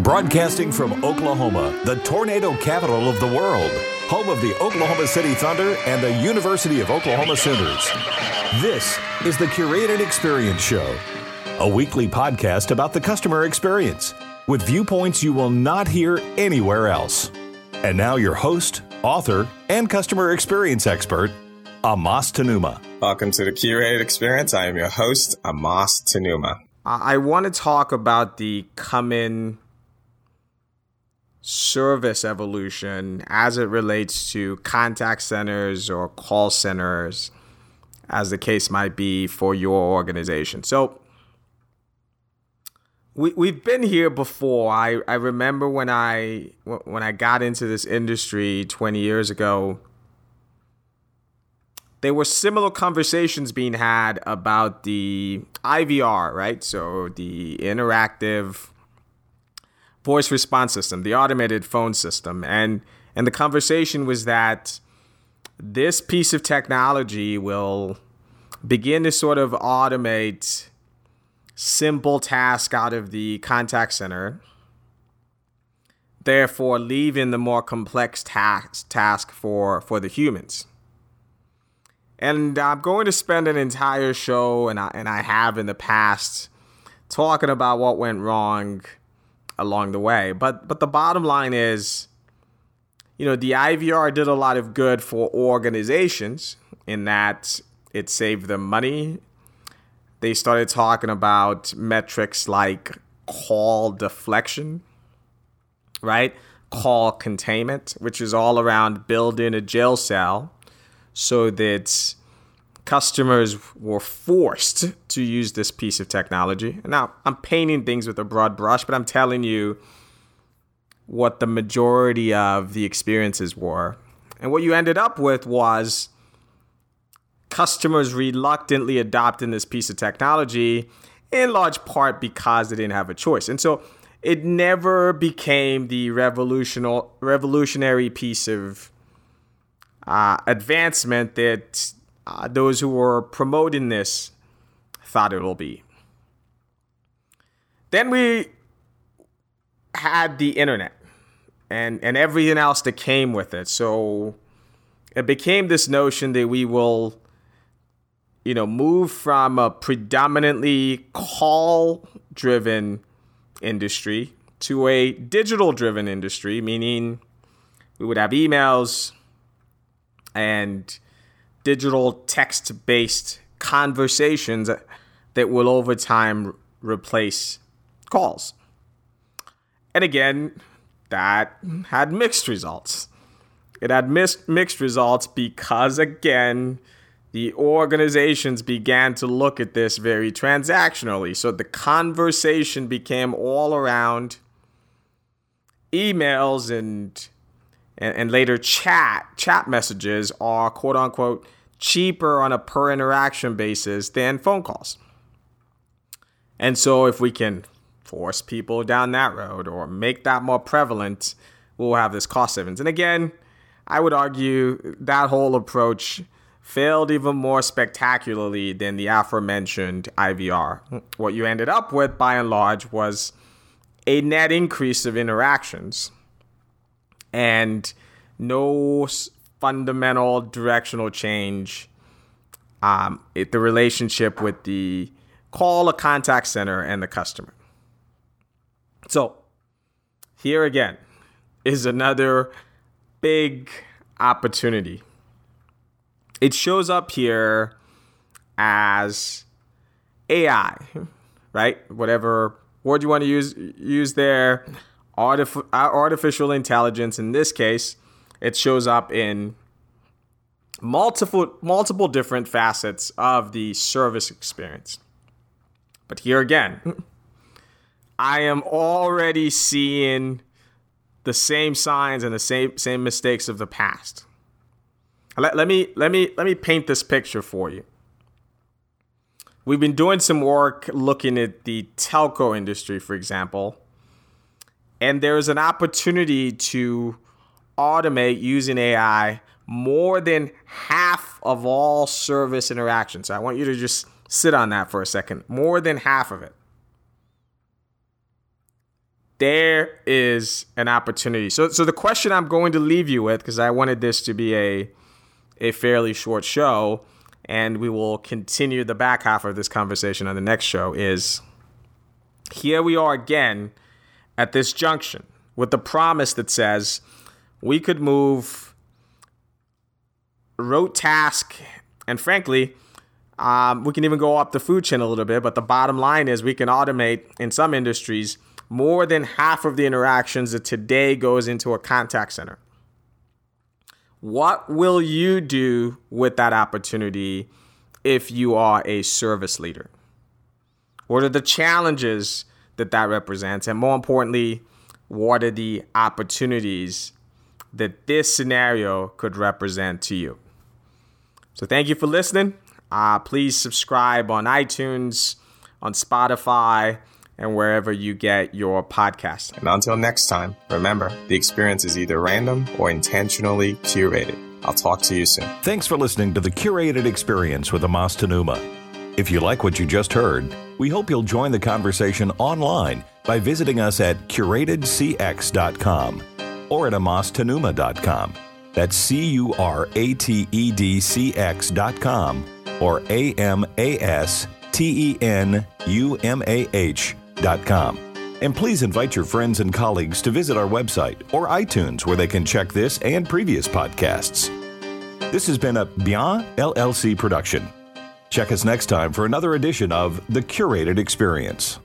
Broadcasting from Oklahoma, the tornado capital of the world, home of the Oklahoma City Thunder and the University of Oklahoma Sooners. This is the Curated Experience Show, a weekly podcast about the customer experience with viewpoints you will not hear anywhere else. And now, your host, author, and customer experience expert, Amas Tenumah. Welcome to the Curated Experience. I am your host, Amas Tenumah. I want to talk about the coming service evolution as it relates to contact centers or call centers, as the case might be for your organization. So, we, we've been here before. I, I remember when I when I got into this industry 20 years ago, there were similar conversations being had about the IVR, right? So the interactive voice response system, the automated phone system. And and the conversation was that this piece of technology will begin to sort of automate simple task out of the contact center, therefore leaving the more complex task task for for the humans. And I'm going to spend an entire show, and I, and I have in the past, talking about what went wrong along the way. But but the bottom line is, you know, the IVR did a lot of good for organizations in that it saved them money. They started talking about metrics like call deflection, right? Call containment, which is all around building a jail cell so that customers were forced to use this piece of technology. Now, I'm painting things with a broad brush, but I'm telling you what the majority of the experiences were. And what you ended up with was customers reluctantly adopting this piece of technology in large part because they didn't have a choice. And so it never became the revolutionary piece of uh, advancement that uh, those who were promoting this thought it will be. Then we had the internet and, and everything else that came with it. So it became this notion that we will, you know, move from a predominantly call driven industry to a digital driven industry, meaning we would have emails, and digital text based conversations that will over time replace calls. And again, that had mixed results. It had mis- mixed results because, again, the organizations began to look at this very transactionally. So the conversation became all around emails and and, and later chat chat messages are quote unquote cheaper on a per interaction basis than phone calls. And so if we can force people down that road or make that more prevalent, we'll have this cost savings. And again, I would argue that whole approach failed even more spectacularly than the aforementioned IVR. What you ended up with, by and large, was a net increase of interactions and no fundamental directional change. Um, it, the relationship with the call a contact center and the customer. So, here again is another big opportunity. It shows up here as AI, right? Whatever word you want to use use there artif- artificial intelligence in this case it shows up in multiple multiple different facets of the service experience. But here again i am already seeing the same signs and the same same mistakes of the past. Let, let me let me let me paint this picture for you. We've been doing some work looking at the telco industry for example and there's an opportunity to automate using AI more than half of all service interactions. So I want you to just sit on that for a second. More than half of it. there is an opportunity. So, so the question I'm going to leave you with, because I wanted this to be a a fairly short show, and we will continue the back half of this conversation on the next show, is here we are again at this junction with the promise that says we could move rote task. And frankly um, we can even go up the food chain a little bit but the bottom line is we can automate in some industries more than half of the interactions that today goes into a contact center. What will you do with that opportunity if you are a service leader? What are the challenges that that represents? And more importantly, what are the opportunities that this scenario could represent to you? So thank you for listening. Uh, please subscribe on iTunes, on Spotify, and wherever you get your podcast. And until next time, remember the experience is either random or intentionally curated. I'll talk to you soon. Thanks for listening to the Curated Experience with Amas Tenumah. If you like what you just heard, we hope you'll join the conversation online by visiting us at curatedcx.com or at amastenumah.com. That's C U R A T E D C X.com or A M A S T E N U M A H.com. And please invite your friends and colleagues to visit our website or iTunes where they can check this and previous podcasts. This has been a Bien LLC production. Check us next time for another edition of The Curated Experience.